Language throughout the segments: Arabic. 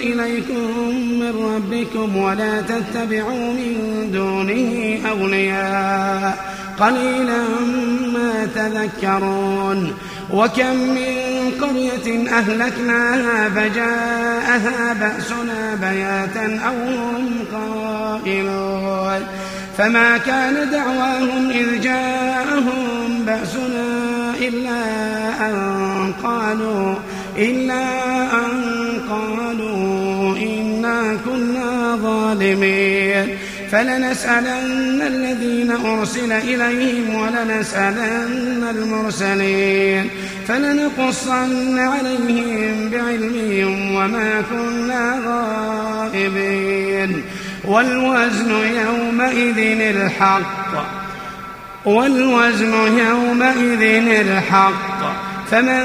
إليكم من ربكم ولا تتبعوا من دونه أولياء. قليلا ما تذكرون. وكم من قرية أهلكناها فجاءها بأسنا بياتا أو هم قائلون. فما كان دعواهم إذ جاءهم بأسنا إلا أن قالوا إلا أن قالوا كنا ظالمين. فلنسألن الذين أرسل إليهم ولنسألن المرسلين. فلنقصن عليهم بعلمهم وما كنا غائبين. والوزن يومئذ الحق. والوزن يومئذ الحق. فمن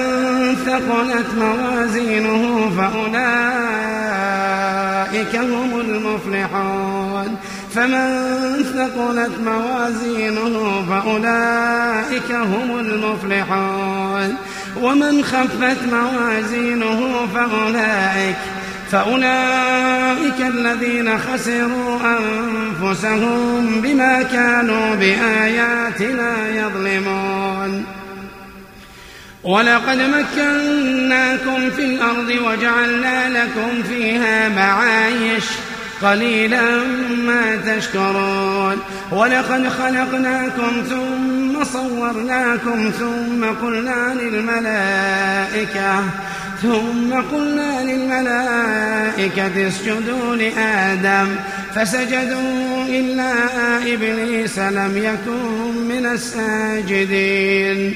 ثقلت موازينه فأولئك هم المفلحون. فمن ثقلت موازينه فأولئك هم المفلحون. ومن خفت موازينه فأولئك فأولئك الذين خسروا أنفسهم بما كانوا بآياتنا يظلمون. ولقد مكناكم في الأرض وجعلنا لكم فيها معايش. قليلا ما تشكرون. ولقد خلقناكم ثم صورناكم ثم قلنا للملائكة ثم قلنا للملائكة اسجدوا لآدم فسجدوا إلا إبليس لم يكن من الساجدين.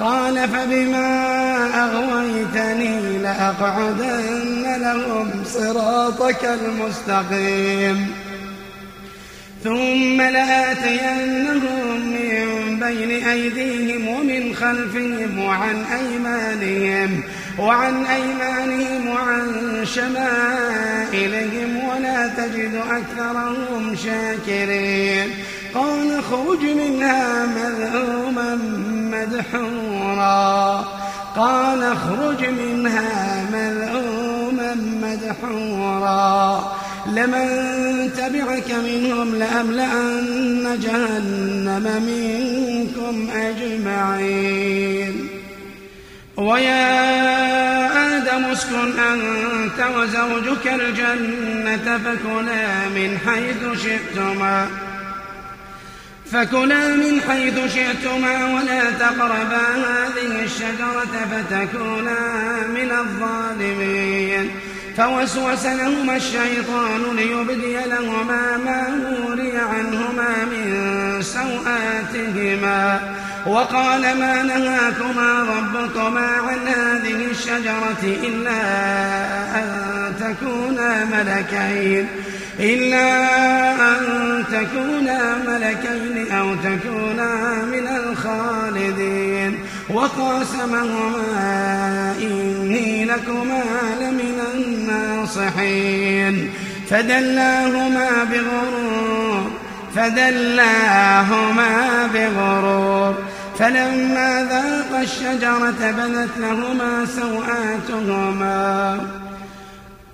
قال فبما أغويتني لأقعدن لهم صراطك المستقيم. ثم لآتينهم من بين أيديهم ومن خلفهم وعن أيمانهم وعن أيمانهم وعن شمائلهم ولا تجد أكثرهم شاكرين. قال اخرج منها مذءوما مدحورا. قال اخرج منها مذءوما مدحورا. لمن تبعك منهم لأملأن جهنم منكم أجمعين. ويا آدم اسكن أنت وزوجك الجنة فكلا من حيث شئتما. فكلا من حيث شئتما ولا تقربا هذه الشجرة فتكونا من الظالمين. فوسوس لهما الشيطان ليبدي لهما ما وري عنهما من سوآتهما. وقال ما نهاكما ربكما عن هذه الشجرة إلا أن تكونا ملكين. إلا أن تكونا ملكين أو تكونا من الخالدين. وقاسمهما إني لكما لمن الناصحين. فدلاهما بغرور فدلاهما بغرور. فلما ذاق الشجرة بدت لهما سوآتهما.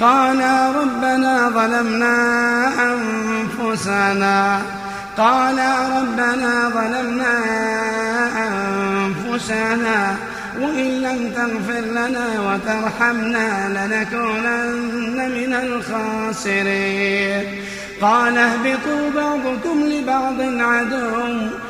قالا ربنا ظلمنا أنفسنا. قالا ربنا ظلمنا أنفسنا وإن لم تغفر لنا وترحمنا لنكونن من الخاسرين. قال اهبطوا بعضكم لبعض عدو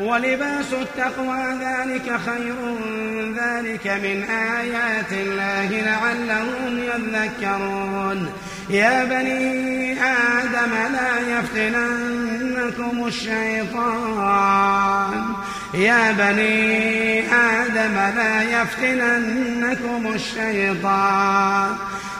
ولباس التقوى ذلك خير ذلك من آيات الله لعلهم يذكرون. يا بني آدم لا يفتننكم الشيطان. يا بني آدم لا يفتننكم الشيطان.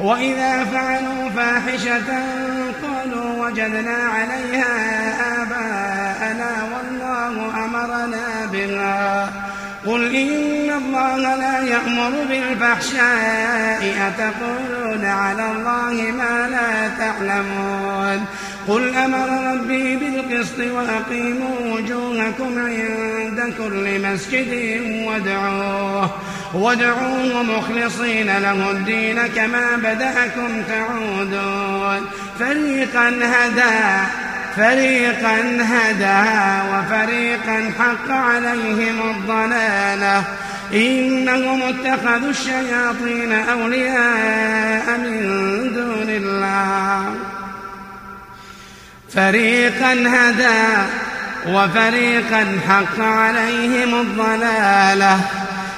وإذا فعلوا فاحشة قالوا وجدنا عليها آباءنا والله أمرنا بها. قل إن الله لا يأمر بالفحشاء. أتقولون على الله ما لا تعلمون. قل أمر ربي بالقسط وأقيموا وجوهكم عند كل مسجد وادعوه. وادعوه مخلصين له الدين كما بدأكم تعودون. فريقا هدى فريقا هدى وفريقا حق عليهم الضلالة. إنهم اتخذوا الشياطين أولياء من دون الله. فريقا هدى وفريقا حق عليهم الضلالة.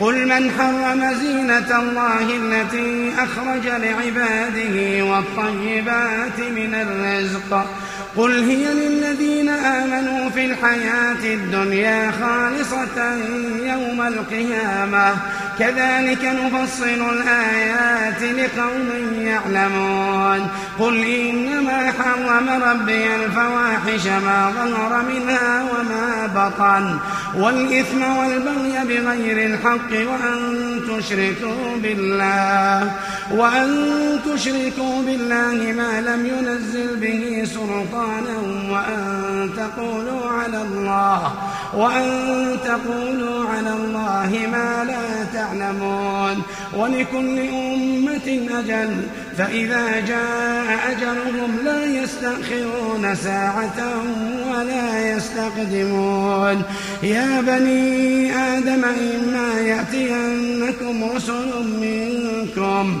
قل من حرم زينة الله التي أخرج لعباده والطيبات من الرزق. قل هي للذين آمنوا في الحياة الدنيا خالصة يوم القيامة. كذلك نفصل الآيات لقوم يعلمون. قل إنما حرم ربي الفواحش ما ظهر منها وما بطن. والإثم والبغي بغير الحق وأن تشركوا بالله وأن تشركوا بالله ما لم ينزل به سلطانا وأن تقولوا على الله وأن تقولوا على الله ما لا تعلمون ولكل أمة أجل فإذا جاء أجلهم لا يستأخرون ساعة ولا يستقدمون يا بني آدم إما يأتينكم رسل منكم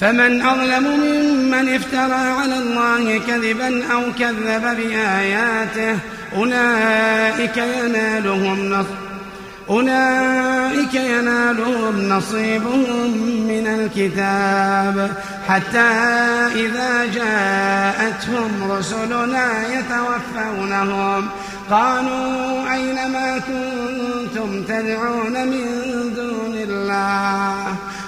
فمن أظلم ممن افترى على الله كذبا أو كذب بآياته أولئك ينالهم أولئك ينالهم نصيبهم من الكتاب. حتى إذا جاءتهم رسلنا يتوفونهم قالوا أين ما كنتم تدعون من دون الله؟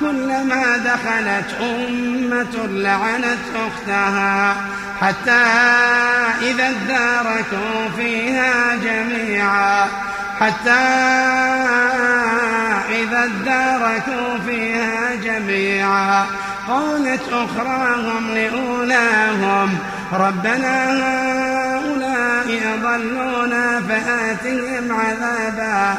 كلما دخلت أمة لعنت أختها حتى إذا اداركوا فيها جميعا حتى إذا اداركوا فيها جميعا. قالت أخراهم لأولاهم ربنا هؤلاء أضلونا فآتهم عذابا.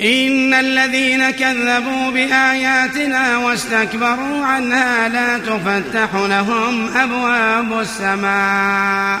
إن الذين كذبوا بآياتنا واستكبروا عنها لا تفتح لهم أبواب السماء.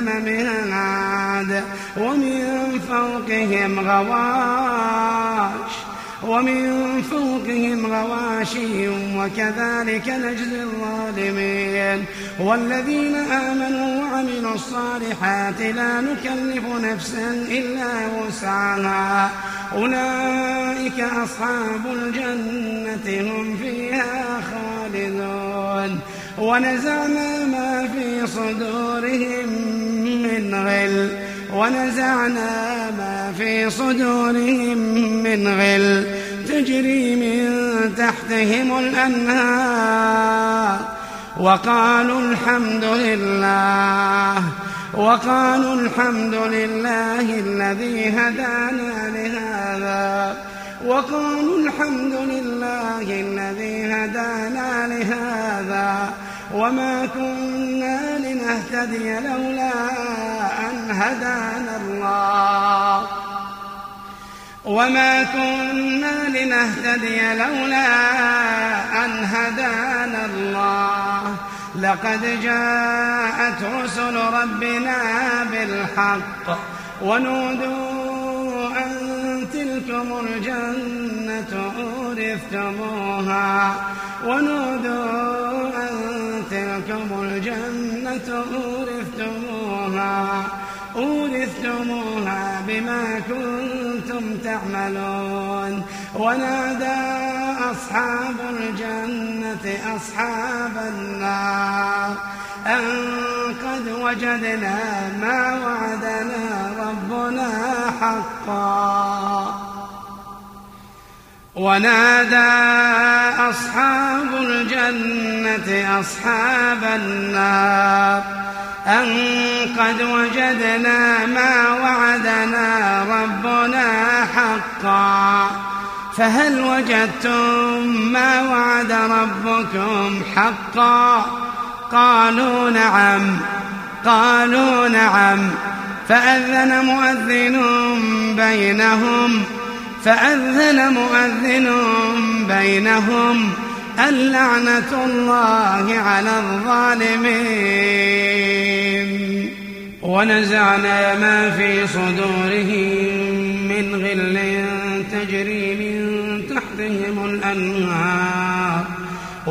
مهاد ومن فوقهم غواش ومن فوقهم غواشي وكذلك نجزي الظالمين والذين آمنوا وعملوا الصالحات لا نكلف نفسا إلا وسعها. أولئك أصحاب الجنة هم فيها خالدون. ونزعنا ما في صدورهم من غل. ونزعنا ما في صدورهم من غل. تجري من تحتهم الأنهار. وقالوا الحمد لله. وقالوا الحمد لله الذي هدانا لهذا. وقالوا الحمد لله الذي هدانا لهذا. وما كنا لنهتدي لولا أن هدانا الله وما كنا لنهتدي لولا أن هدانا الله لقد جاءت رسل ربنا بالحق ونودوا أن تلكم الجنة أورثتموها. ونودوا أن تلكم الجنة أورثتموها. أورثتموها بما كنتم تعملون. ونادى أصحاب الجنة أصحاب النار. أن قد وجدنا ما وعدنا ربنا حقا. ونادى أصحاب الجنة أصحاب النار أن قد وجدنا ما وعدنا ربنا حقا. فهل وجدتم ما وعد ربكم حقا؟ قالوا نعم قالوا نعم. فأذن مؤذن بينهم فأذن مؤذن بينهم اللعنة الله على الظالمين. ونزعنا ما في صدورهم من غل تجري من تحتهم الأنهار.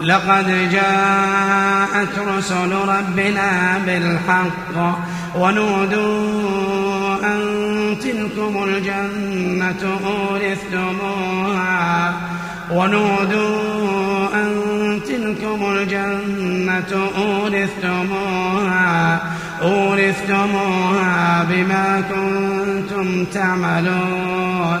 لقد جاءت رسل ربنا بالحق ونودوا أن تلكم الجنة أورثتموها. ونودوا أن تلكم الجنة أورثتموها. أورثتموها بما كنتم تعملون.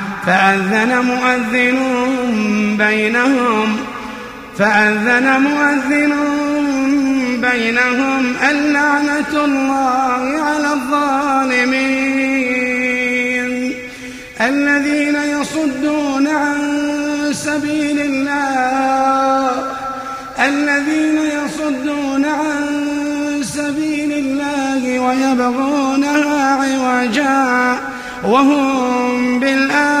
فأذن مؤذن بينهم فأذن مؤذن بينهم اللعنة الله على الظالمين الذين يصدون عن سبيل الله الذين يصدون عن سبيل الله ويبغونها عوجا وهم بالآخرة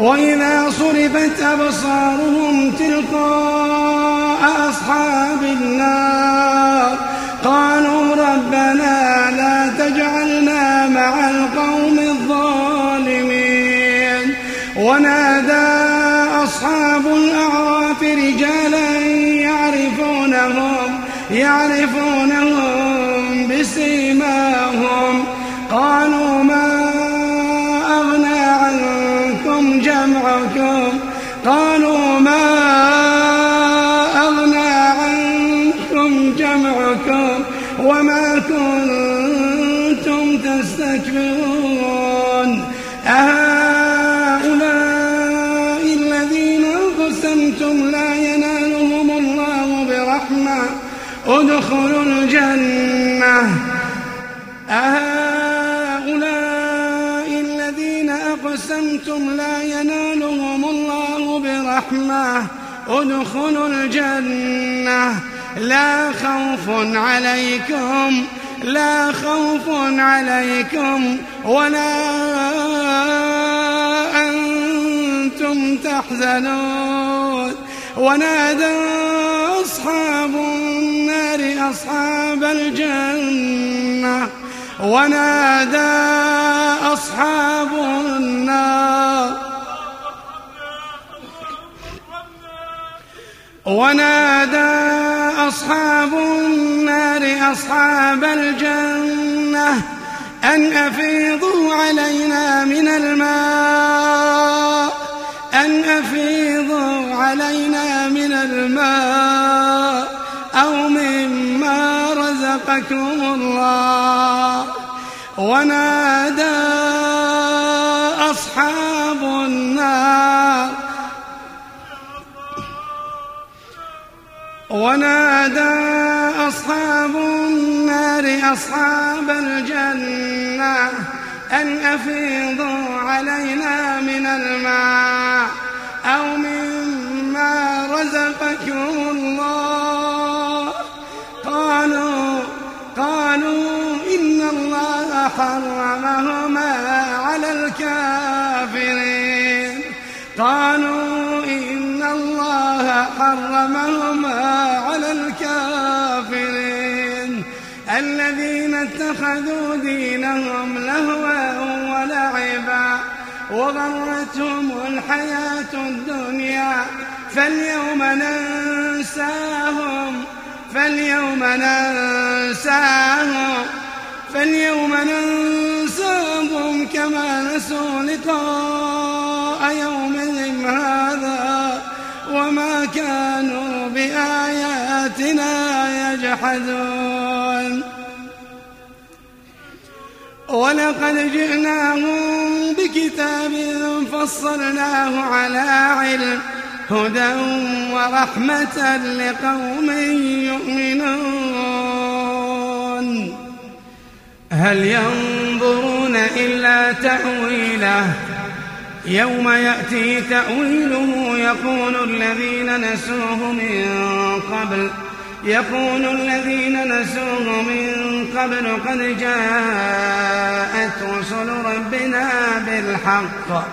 وإذا صرفت أبصارهم تلقاء أصحاب النار قالوا ربنا لا تجعلنا مع القوم الظالمين ونادى أصحاب الأعراف رجالا يعرفونهم يعرفونهم ادخلوا الجنة. أهؤلاء الذين أقسمتم لا ينالهم الله برحمة. ادخلوا الجنة. لا خوف عليكم لا خوف عليكم ولا أنتم تحزنون. ونادى أصحاب النار أصحاب الجنة ونادى أصحاب النار ونادى أصحاب النار أصحاب الجنة أن أفيضوا علينا من الماء أن أفيضوا علينا من الماء رزقكم الله ونادى أصحاب النار ونادى أصحاب النار أصحاب الجنة أن أفيضوا علينا من الماء أو مما رزقكم الله قالوا إن الله حرمهما على الكافرين. قالوا إن الله حرمهما على الكافرين. الذين اتخذوا دينهم لهوا ولعبا وغرتهم الحياة الدنيا. فاليوم ننساهم فاليوم ننساهم. فاليوم ننساهم كما نسوا لقاء يومهم هذا وما كانوا بآياتنا يجحدون. ولقد جئناهم بكتاب فصلناه على علم هدى ورحمة لقوم يؤمنون. هل ينظرون إلا تأويله؟ يوم يأتي تأويله يقول الذين نسوه من قبل يقول الذين نسوه من قبل قد جاءت رسل ربنا بالحق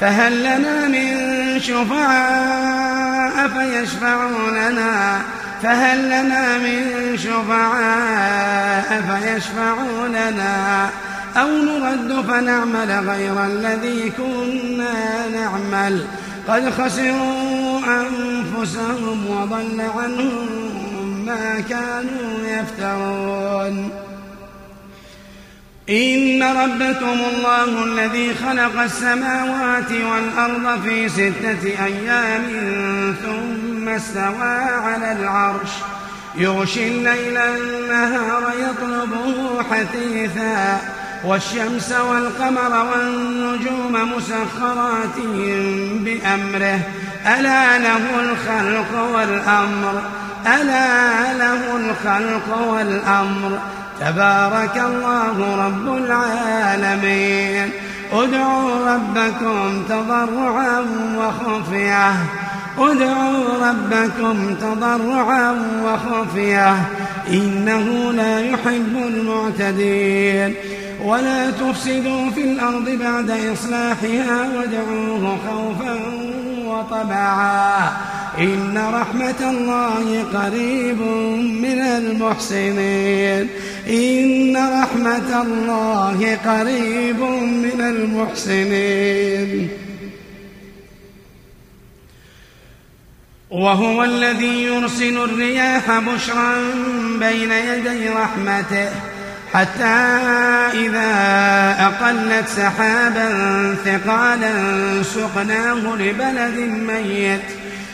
فهل لنا من شفعاء فيشفعوا لنا؟ فهل لنا من شفعاء فيشفعوا لنا أو نرد فنعمل غير الذي كنا نعمل قد خسروا أنفسهم وضل عنهم ما كانوا يفترون. إن ربكم الله الذي خلق السماوات والأرض في ستة أيام استوى على العرش. يغشي الليل النهار يطلبه حثيثا. والشمس والقمر والنجوم مسخرات بأمره. ألا له الخلق والأمر. ألا له الخلق والأمر. تبارك الله رب العالمين. ادعوا ربكم تضرعا وخفية. ادعوا ربكم تضرعا وخفيه إنه لا يحب المعتدين. ولا تفسدوا في الأرض بعد إصلاحها وادعوه خوفا وطمعا. إن رحمة الله قريب من المحسنين. إن رحمة الله قريب من المحسنين. وهو الذي يرسل الرياح بشرا بين يدي رحمته حتى إذا أقلت سحابا ثقالا سقناه لبلد ميت.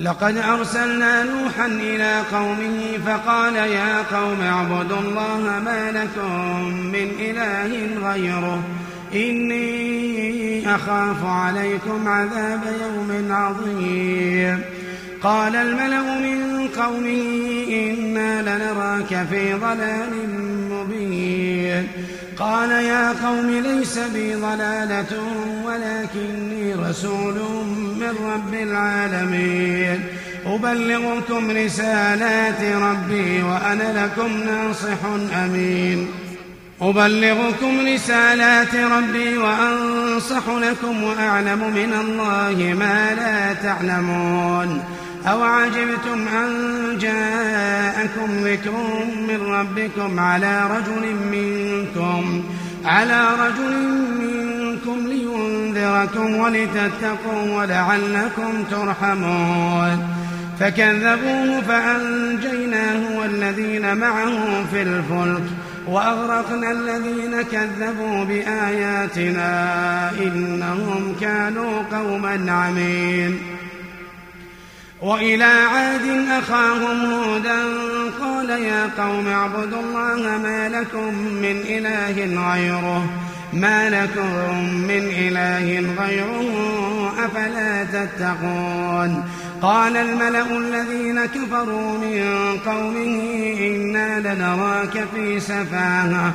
لقد أرسلنا نوحا إلى قومه فقال يا قوم اعبدوا الله ما لكم من إله غيره. إني أخاف عليكم عذاب يوم عظيم. قال الملأ من قومه إنا لنراك في ضلال مبين. قال يا قوم ليس بي ضلالة ولكني رسول من رب العالمين. أبلغكم رسالات ربي وأنا لكم ناصح أمين. أبلغكم رسالات ربي وأنصح لكم وأعلم من الله ما لا تعلمون. أو عجبتم أن جاءكم ذكر من ربكم على رجل منكم. على رجل منكم لينذركم ولتتقوا ولعلكم ترحمون. فكذبوه فأنجيناه والذين معه في الفلك وأغرقنا الذين كذبوا بآياتنا إنهم كانوا قوما عمين. وإلى عاد أخاهم هودا قال يا قوم اعبدوا الله ما لكم من إله غيره. ما لكم من إله غيره أفلا تتقون قال الملأ الذين كفروا من قومه إنا لنراك في سفاهة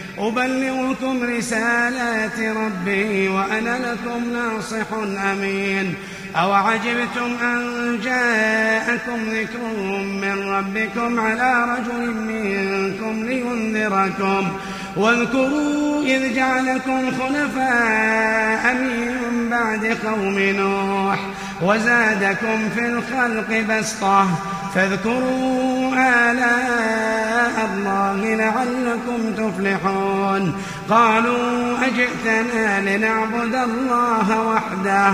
أبلغكم رسالات ربي وأنا لكم ناصح أمين. أوعجبتم أن جاءكم ذكر من ربكم على رجل منكم لينذركم؟ واذكروا إذ جعلكم خلفاء من بعد قوم نوح وزادكم في الخلق بسطة. فاذكروا آلاء الله لعلكم تفلحون. قالوا أجئتنا لنعبد الله وحده؟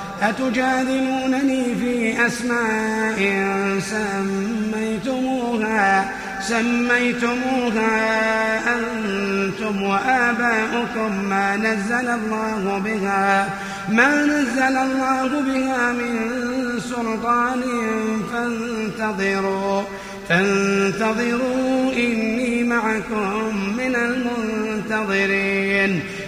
أتجادلونني في أسماء سميتموها سميتموها أنتم وآباؤكم ما نزل الله بها ما نزل الله بها من سلطان فانتظروا فانتظروا إني معكم من المنتظرين.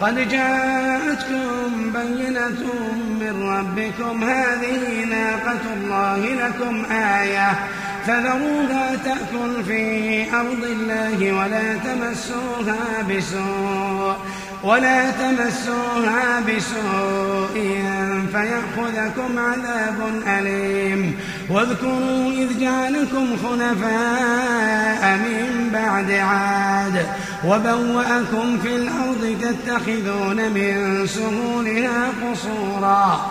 قد جاءتكم بينة من ربكم هذه ناقة الله لكم آية. فذروها تأكل في أرض الله ولا تمسوها بسوء ولا تمسوها بسوء فيأخذكم عذاب أليم. واذكروا إذ جعلكم خلفاء من بعد عاد وبوأكم في الأرض تتخذون من سهولها قصورا.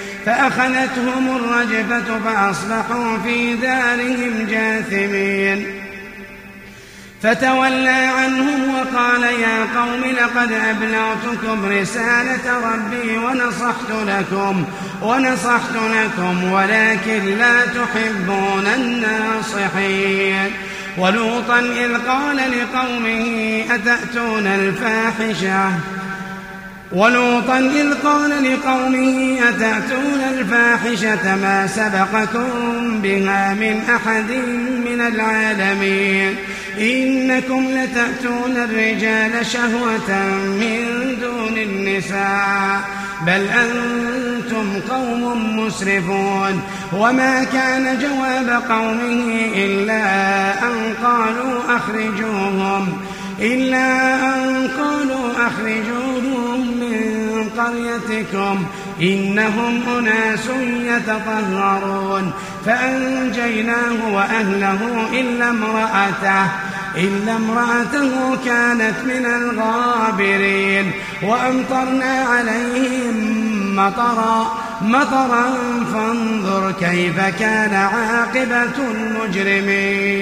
فأخذتهم الرجفة فأصبحوا في دارهم جاثمين. فتولى عنهم وقال يا قوم لقد أبلغتكم رسالة ربي ونصحت لكم ونصحت لكم ولكن لا تحبون الناصحين. ولوطا إذ قال لقومه أتأتون الفاحشة؟ ولوطا إذ قال لقومه أتأتون الفاحشة ما سبقكم بها من أحد من العالمين؟ إنكم لتأتون الرجال شهوة من دون النساء. بل أنتم قوم مسرفون. وما كان جواب قومه إلا أن قالوا أخرجوهم. إلا أن قالوا أخرجوهم من قريتكم إنهم أناس يتطهرون فأنجيناه وأهله إلا امرأته إلا امرأته كانت من الغابرين وأمطرنا عليهم مطرا مطرا فانظر كيف كان عاقبة المجرمين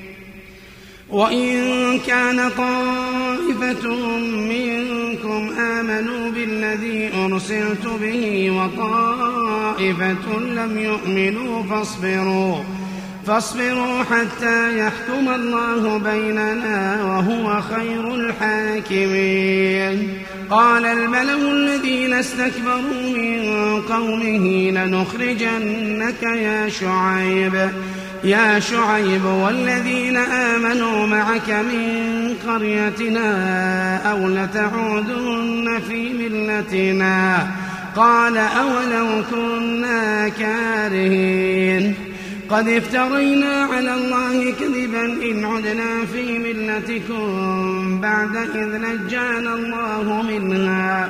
وإن كان طائفة منكم آمنوا بالذي أرسلت به وطائفة لم يؤمنوا فاصبروا فاصبروا حتى يحكم الله بيننا وهو خير الحاكمين. قال الملأ الذين استكبروا من قومه لنخرجنك يا شعيب. يا شعيب والذين آمنوا معك من قريتنا أو لتعودن في ملتنا قال أولو كنا كارهين. قد افترينا على الله كذبا إن عدنا في ملتكم بعد إذ نجانا الله منها.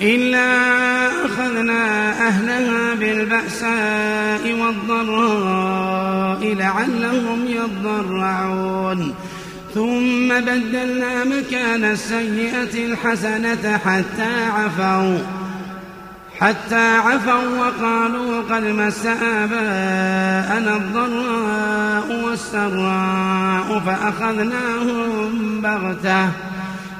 إلا أخذنا أهلها بالبأساء والضراء لعلهم يضرعون. ثم بدلنا مكان السيئة الحسنة حتى عفوا حتى عفوا وقالوا قد مس آباءنا الضراء والسراء فأخذناهم بغتة.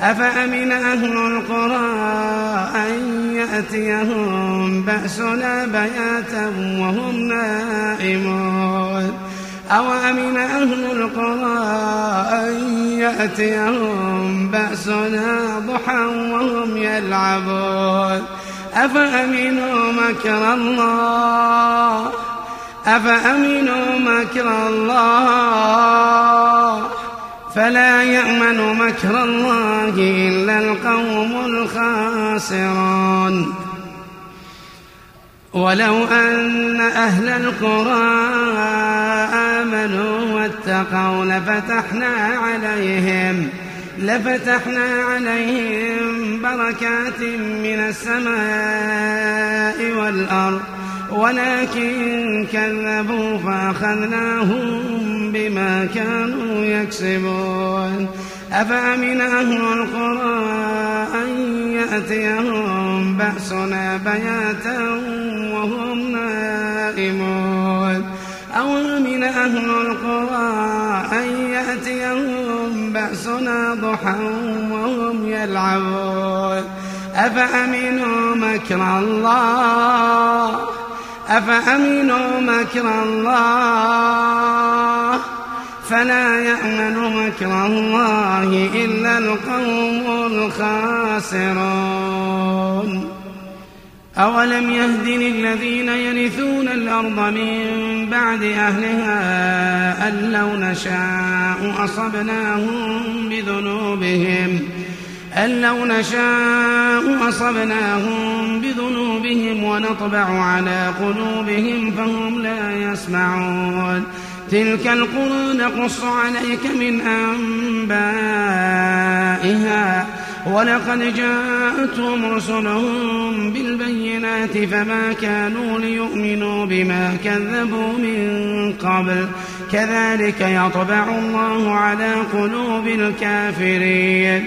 أفأمن أهل القرى أن يأتيهم بأسنا بياتا وهم نائمون؟ أو أمن أهل القرى أن يأتيهم بأسنا ضحى وهم يلعبون؟ أفأمنوا مكر الله؟ أفأمنوا مكر الله؟ فلا يأمن مكر الله إلا القوم الخاسرون. ولو أن أهل القرى آمنوا واتقوا لفتحنا عليهم لفتحنا عليهم بركات من السماء والأرض. ولكن كذبوا فأخذناهم بما كانوا يكسبون. أفأمن أهل القرى أن يأتيهم بأسنا بياتا وهم نائمون؟ أو أمن أهل القرى أن يأتيهم بأسنا ضحى وهم يلعبون؟ أفأمنوا مكر الله أفأمنوا مكر الله فلا يأمن مكر الله إلا القوم الخاسرون أولم يهد للذين يرثون الأرض من بعد أهلها أن لو نشاء أصبناهم بذنوبهم أن لو نشاء أصبناهم بذنوبهم ونطبع على قلوبهم فهم لا يسمعون. تلك القرى نقص عليك من أنبائها. ولقد جاءتهم رسلهم بالبينات فما كانوا ليؤمنوا بما كذبوا من قبل. كذلك يطبع الله على قلوب الكافرين.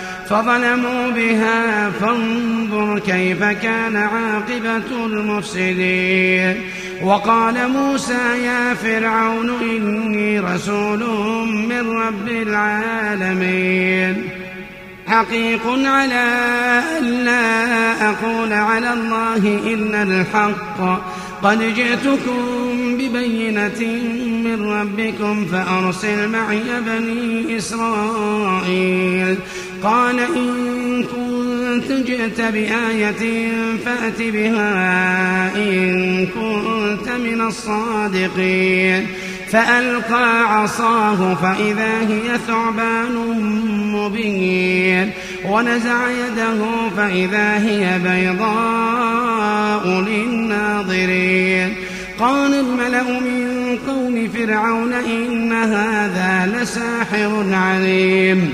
فظلموا بها فانظر كيف كان عاقبة المفسدين. وقال موسى يا فرعون إني رسول من رب العالمين. حقيق على أن لا أقول على الله إلا الحق. قد جئتكم ببينة من ربكم فأرسل معي بني إسرائيل. قال إن كنت جئت بآية فأت بها إن كنت من الصادقين. فألقى عصاه فإذا هي ثعبان مبين. ونزع يده فإذا هي بيضاء للناظرين. قال الملأ من قوم فرعون إن هذا لساحر عليم.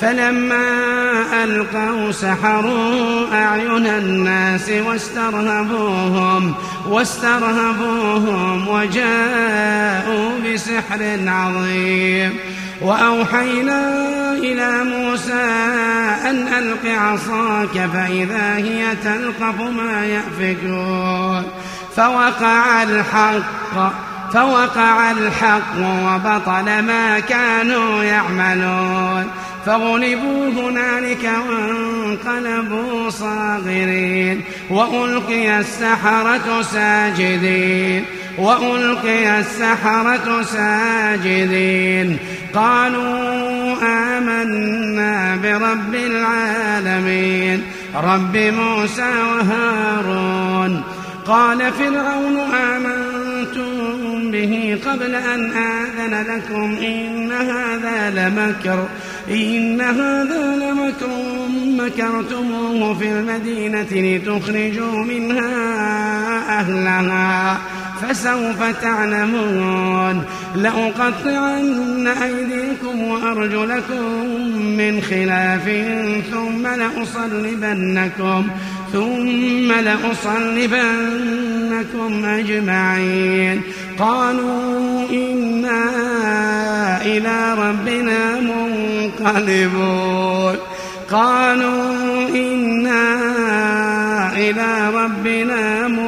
فلما ألقوا سحروا أعين الناس واسترهبوهم واسترهبوهم وجاءوا بسحر عظيم. وأوحينا إلى موسى أن ألق عصاك فإذا هي تلقف ما يأفكون. فوقع الحق فوقع الحق وبطل ما كانوا يعملون. فغلبوا هنالك وانقلبوا صاغرين. وألقي السحرة ساجدين. وألقي السحرة ساجدين. قالوا آمنا برب العالمين. رب موسى وهارون. قال فرعون آمنتم به قبل أن آذن لكم إن هذا لمكر إن هذا لمكر. مكرتموه في المدينة لتخرجوا منها أهلها. فسوف تعلمون لأقطعن أيديكم وأرجلكم من خلاف ثم لأصلبنكم ثم لأصلبنكم أجمعين قالوا إنا إلى ربنا منقلبون قالوا إنا إلى ربنا منقلبون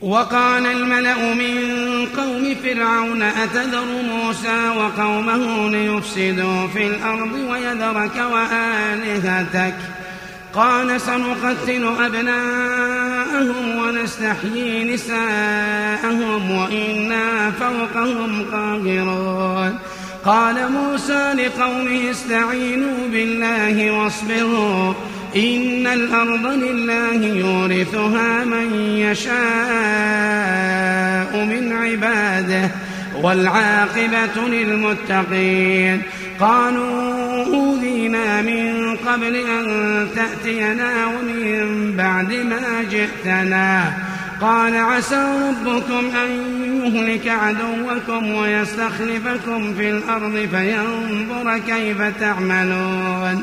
وقال الملأ من قوم فرعون أتذر موسى وقومه ليفسدوا في الأرض ويذرك وآلهتك؟ قال سنقتل أبناءهم ونستحيي نساءهم وإنا فوقهم قاهرون. قال موسى لقومه استعينوا بالله واصبروا. إن الأرض لله يورثها من يشاء من عباده والعاقبة للمتقين قالوا أوذينا من قبل أن تأتينا ومن بعد ما جئتنا قال عسى ربكم أن يهلك عدوكم ويستخلفكم في الأرض فينظر كيف تعملون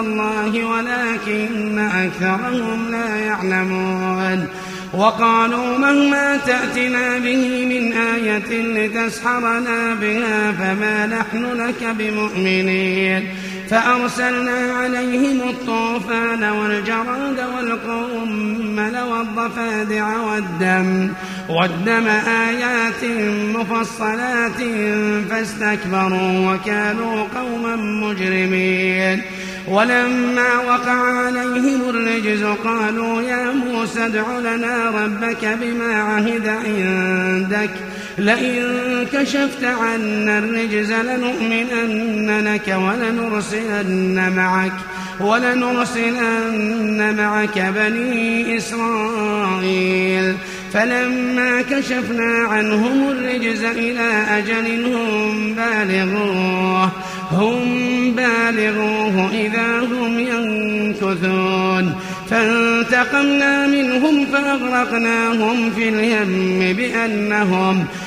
الله ولكن أكثرهم لا يعلمون. وقالوا مهما تأتنا به من آية لتسحرنا بها فما نحن لك بمؤمنين. فأرسلنا عليهم الطوفان والجراد والقمل والضفادع والدم والدم آيات مفصلات فاستكبروا وكانوا قوما مجرمين. ولما وقع عليهم الرجز قالوا يا موسى ادع لنا ربك بما عهد عندك لئن كشفت عنا الرجز لنؤمنن لك ولنرسلن معك ولنرسلن معك بني إسرائيل. فلما كشفنا عنهم الرجز إلى أجل هم بالغوه هم بالغوه إذا هم ينكثون. فانتقمنا منهم فأغرقناهم في اليم بأنهم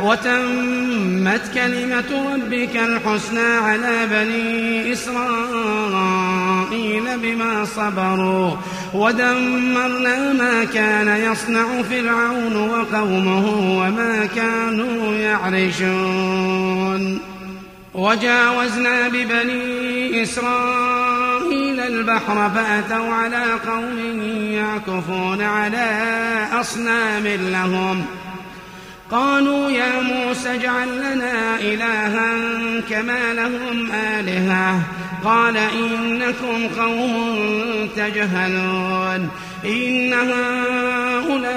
وتمت كلمة ربك الحسنى على بني إسرائيل بما صبروا ودمرنا ما كان يصنع فرعون وقومه وما كانوا يعرشون. وجاوزنا ببني إسرائيل البحر فأتوا على قوم يعكفون على أصنام لهم قالوا يا موسى اجعل لنا إلها كما لهم آلهة. قال إنكم قوم تجهلون. إن هؤلاء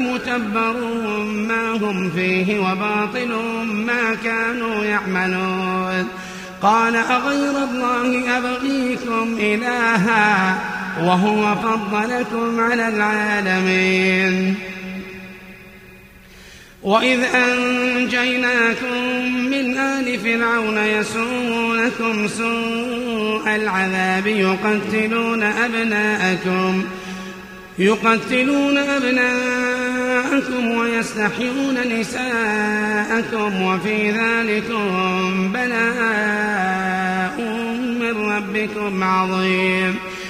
متبر ما هم فيه وباطل ما كانوا يعملون. قال أغير الله أبغيكم إلها وهو فضلكم على العالمين. وإذ أنجيناكم من آل فرعون يسومونكم سوء العذاب يقتلون أبناءكم يقتلون أبناءكم ويستحيون نساءكم وفي ذلكم بلاء من ربكم عظيم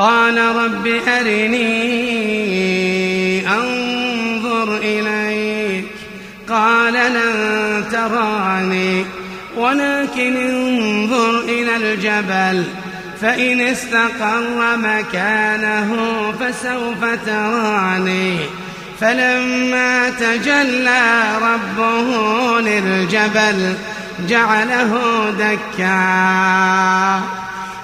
قال رب أرني أنظر إليك. قال لن تراني ولكن انظر إلى الجبل. فإن استقر مكانه فسوف تراني. فلما تجلى ربه للجبل جعله دكا.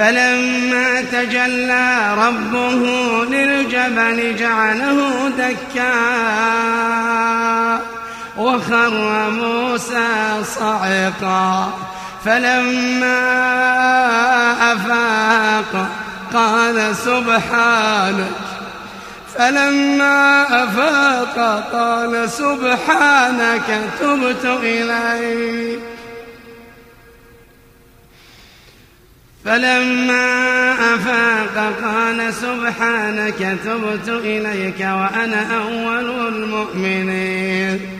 فلما تجلى ربه للجبل جعله دكا وخر موسى صعقا فلما أفاق قال سبحانك فلما أفاق قال سبحانك تبت إليك فلما أفاق قال سبحانك تبت إليك وأنا أول المؤمنين.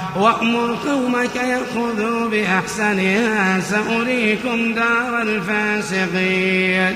وأمر قومك يأخذوا بأحسنها سأريكم دار الفاسقين.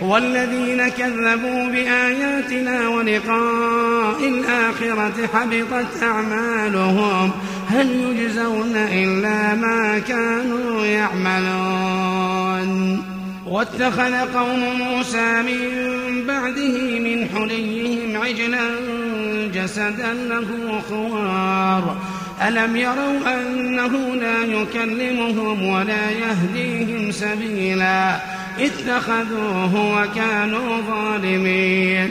والذين كذبوا بآياتنا ولقاء الآخرة حبطت أعمالهم هل يجزون إلا ما كانوا يعملون؟ واتخذ قوم موسى من بعده من حليهم عجلا جسدا له خوار. ألم يروا أنه لا يكلمهم ولا يهديهم سبيلا؟ اتخذوه وكانوا ظالمين.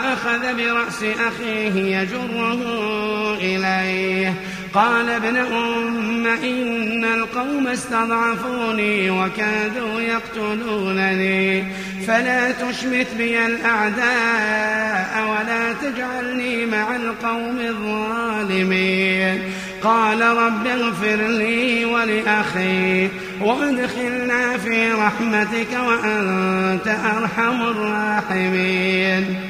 وأخذ برأس أخيه يجره إليه. قال ابن أم إن القوم استضعفوني وكادوا يقتلونني فلا تشمت بي الأعداء ولا تجعلني مع القوم الظالمين. قال رب اغفر لي ولأخي وأدخلنا في رحمتك وأنت أرحم الراحمين.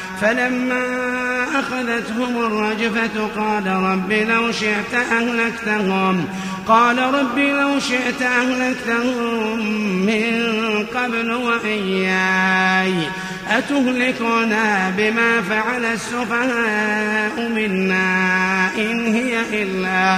فلما أخذتهم الرجفة قال رب لو شئت أهلكتهم. قال رب لو شئت أهلكتهم من قبل وإياي. أتهلكنا بما فعل السفهاء منا إن هي إلا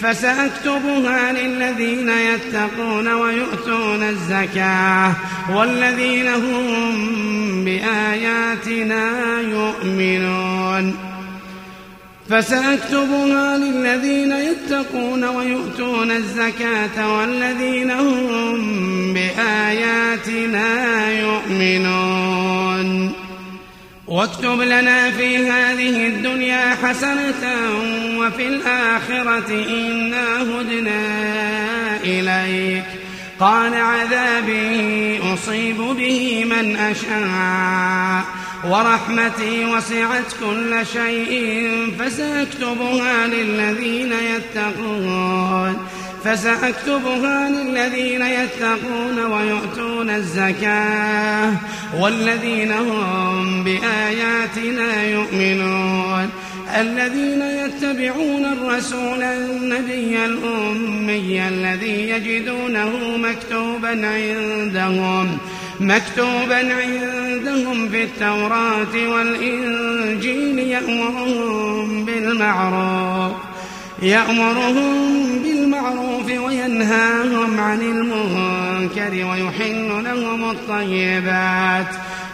فسأكتبها للذين يتقون ويؤتون الزكاة والذين هم بآياتنا يؤمنون. فسأكتبها للذين يتقون ويؤتون الزكاة والذين هم بآياتنا يؤمنون. واكتب لنا في هذه الدنيا حسنة وفي الآخرة إنا هدنا إليك. قال عذابي أصيب به من أشاء. ورحمتي وسعت كل شيء فسأكتبها للذين يتقون. فسأكتبها للذين يتقون ويؤتون الزكاة والذين هم بآياتنا يؤمنون. الذين يتبعون الرسول النبي الأمي الذي يجدونه مكتوبا عندهم مكتوبا عندهم في التوراة والإنجيل يأمرهم بالمعروف. يأمرهم بالمعروف وينهاهم عن المنكر ويحل لهم الطيبات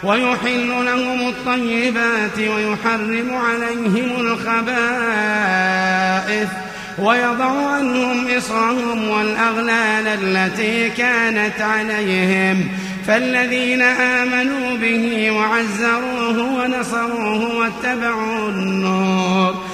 ويحل لهم الطيبات ويحرم عليهم الخبائث ويضع عنهم إصرهم والأغلال التي كانت عليهم فالذين آمنوا به وعزروه ونصروه واتبعوا النور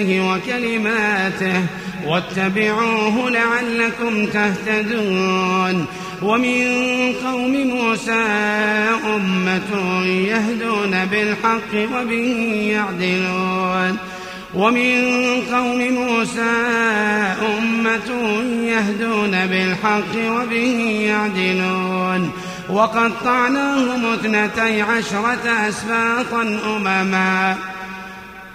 بالله وكلماته واتبعوه لعلكم تهتدون. ومن قوم موسى أمة يهدون بالحق وبه يعدلون. ومن قوم موسى أمة يهدون بالحق وبه يعدلون. وقطعناهم اثنتي عشرة أسباطا أمما.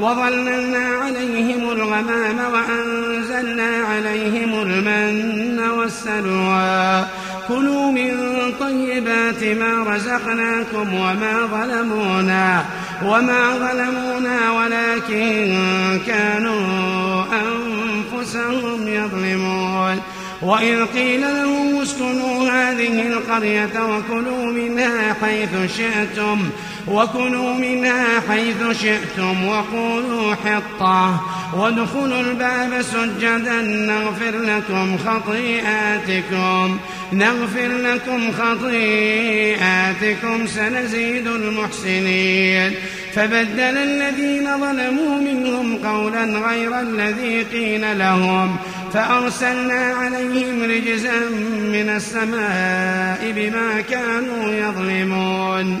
وظللنا عليهم الغمام وأنزلنا عليهم المن والسلوى. كلوا من طيبات ما رزقناكم وما ظلمونا وما ظلمونا ولكن كانوا أنفسهم يظلمون. وإذ قيل لهم اسكنوا هذه القرية وكلوا منها حيث شئتم وكلوا منها حيث شئتم وقولوا حطة. وادخلوا الباب سجدا نغفر لكم خطيئاتكم. نغفر لكم خطيئاتكم سنزيد المحسنين. فبدل الذين ظلموا منهم قولا غير الذي قيل لهم. فأرسلنا عليهم رجزا من السماء بما كانوا يظلمون.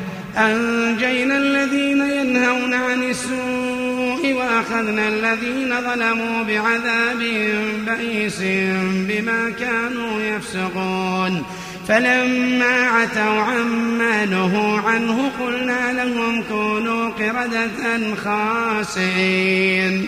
أنجينا الذين ينهون عن السوء وأخذنا الذين ظلموا بعذاب بئيس بما كانوا يفسقون. فلما عتوا عما نهوا عنه قلنا لهم كونوا قردة خاسئين.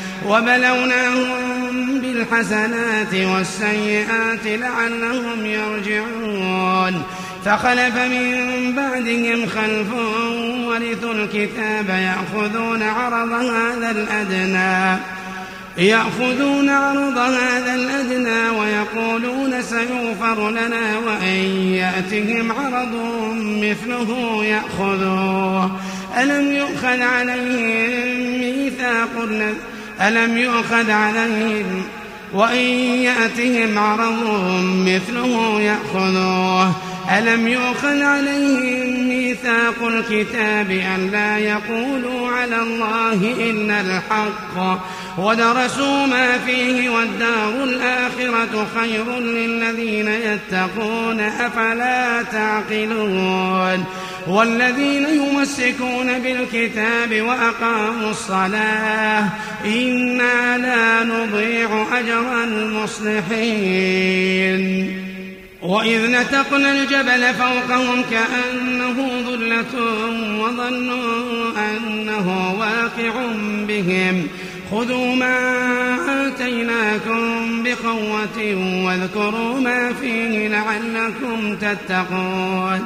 وبلوناهم بالحسنات والسيئات لعلهم يرجعون. فخلف من بعدهم خلف ورثوا الكتاب يأخذون عرض هذا الأدنى يأخذون عرض هذا الأدنى ويقولون سيغفر لنا وإن يأتهم عرض مثله يأخذوه. ألم يؤخذ عليهم ميثاق ألم يؤخذ عليهم وإن يأتهم عرض مثله يأخذوه؟ ألم يؤخذ عليهم ميثاق الكتاب أن لا يقولوا على الله إلا الحق ودرسوا ما فيه والدار الآخرة خير للذين يتقون أفلا تعقلون؟ والذين يمسكون بالكتاب وأقاموا الصلاة إنا لا نضيع أجر المصلحين. وإذ نتقنا الجبل فوقهم كأنه ظلة وظنوا أنه واقع بهم. خذوا ما آتيناكم بقوة واذكروا ما فيه لعلكم تتقون.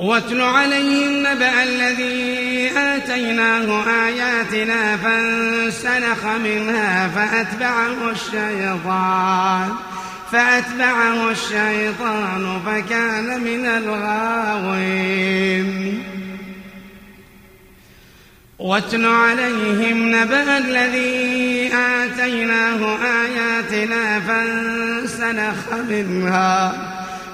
واتل عليهم نبأ الذي آتيناه آياتنا فانسلخ منها فأتبعه الشيطان فأتبعه الشيطان فكان من الغاوين. واتل عليهم نبأ الذي آتيناه آياتنا فانسلخ منها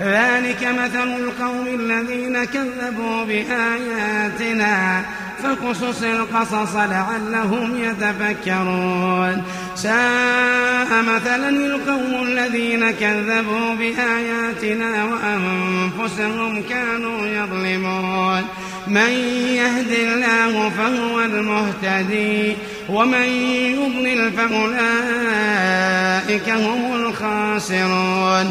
ذلك مثل القوم الذين كذبوا بآياتنا فقصص القصص لعلهم يتفكرون. ساء مثلا القوم الذين كذبوا بآياتنا وأنفسهم كانوا يظلمون. من يهد الله فهو المهتدي ومن يضلل فأولئك هم الخاسرون.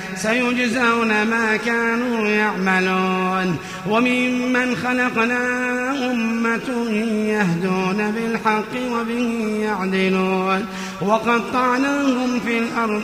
سيجزون ما كانوا يعملون. وممن خلقنا أمة يهدون بالحق وبه يعدلون. وقطعناهم في الأرض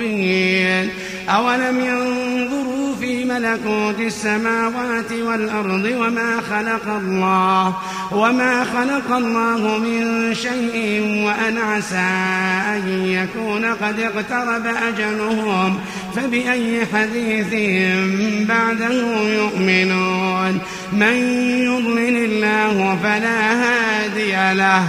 مبين أولم ينظروا في ملكوت السماوات والأرض وما خلق الله وما خلق الله من شيء وأن عسى أن يكون قد اقترب أجلهم فبأي حديث بعده يؤمنون؟ من يضلل الله فلا هادي له.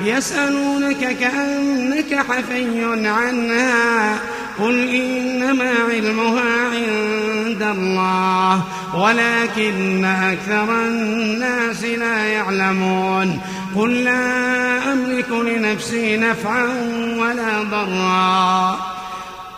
يسألونك كأنك حفي عنها قل إنما علمها عند الله ولكن أكثر الناس لا يعلمون قل لا أملك لنفسي نفعا ولا ضرا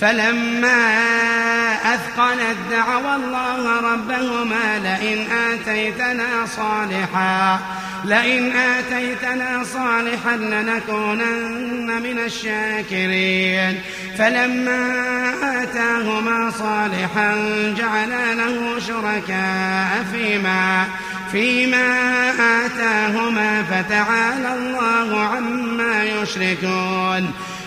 فلما أثقلت دعوى الله ربهما لئن آتيتنا صالحا لئن آتيتنا صالحا لنكونن من الشاكرين. فلما آتاهما صالحا جعلا له شركاء فيما فيما آتاهما فتعالى الله عما يشركون.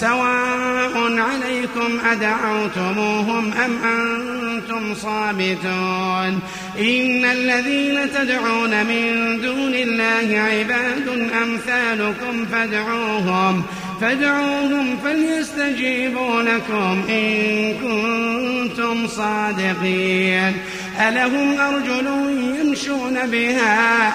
سواء عليكم أدعوتموهم أم أنتم صامتون. إن الذين تدعون من دون الله عباد أمثالكم فادعوهم فادعوهم فليستجيبوا لكم إن كنتم صادقين. ألهم أرجل يمشون بها؟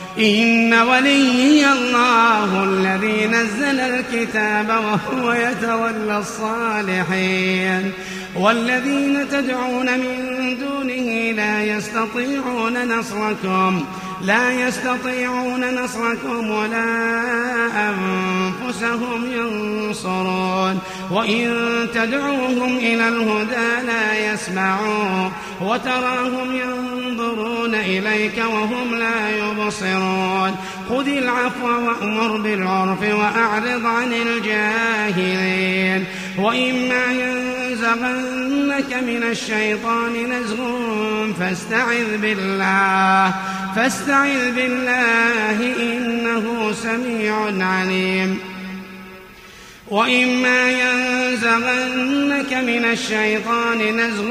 إن ولي الله الذي نزل الكتاب وهو يتولى الصالحين والذين تدعون من دونه لا يستطيعون نصركم لا يستطيعون نصركم ولا أنفسهم ينصرون. وإن تدعوهم إلى الهدى لا يسمعون. وتراهم ينظرون إليك وهم لا يبصرون. خذ العفو وأمر بالعرف وأعرض عن الجاهلين. وإما ينزغنك من الشيطان نزغ فاستعذ بالله فاستعذ بالله إنه سميع عليم. وإما ينزغنك من الشيطان نزغ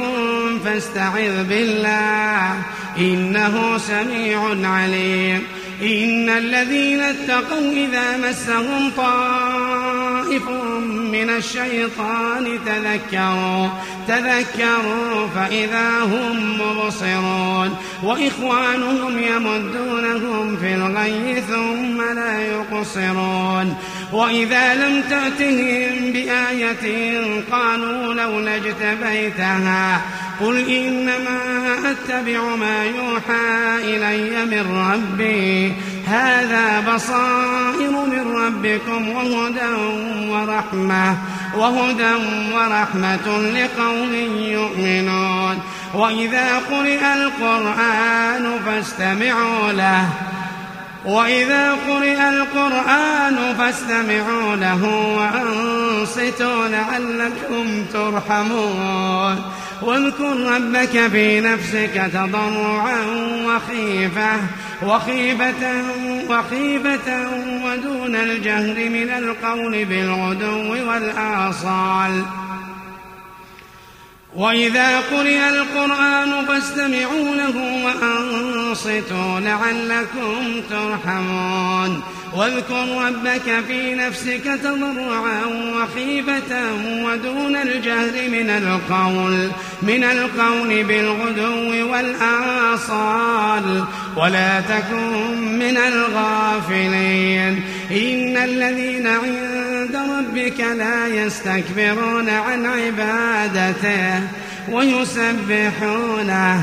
فاستعذ بالله إنه سميع عليم. إن الذين اتقوا إذا مسهم طائف من الشيطان تذكروا تذكروا فإذا هم مبصرون. وإخوانهم يمدونهم في الغي ثم لا يقصرون. وإذا لم تأتهم بآية قالوا لولا اجتبيتها. قل إنما أتبع ما يوحى إلي من ربي. هذا بصائر من ربكم وهدى ورحمة وهدى ورحمة لقوم يؤمنون. وإذا قرئ القرآن فاستمعوا له وإذا قرئ القرآن فاستمعوا له وأنصتوا لعلكم ترحمون. واذكر ربك في نفسك تضرعا وخيفة وخيفة وخيفة ودون الجهر من القول بالغدو والآصال. وإذا قرئ القرآن فاستمعوا له وأنصتوا لعلكم ترحمون. واذكر ربك في نفسك تضرعا وخيفة ودون الجهر من القول من القول بالغدو والآصال. ولا تكن من الغافلين. إن الذين عند ربك لا يستكبرون عن عبادته ويسبحونه.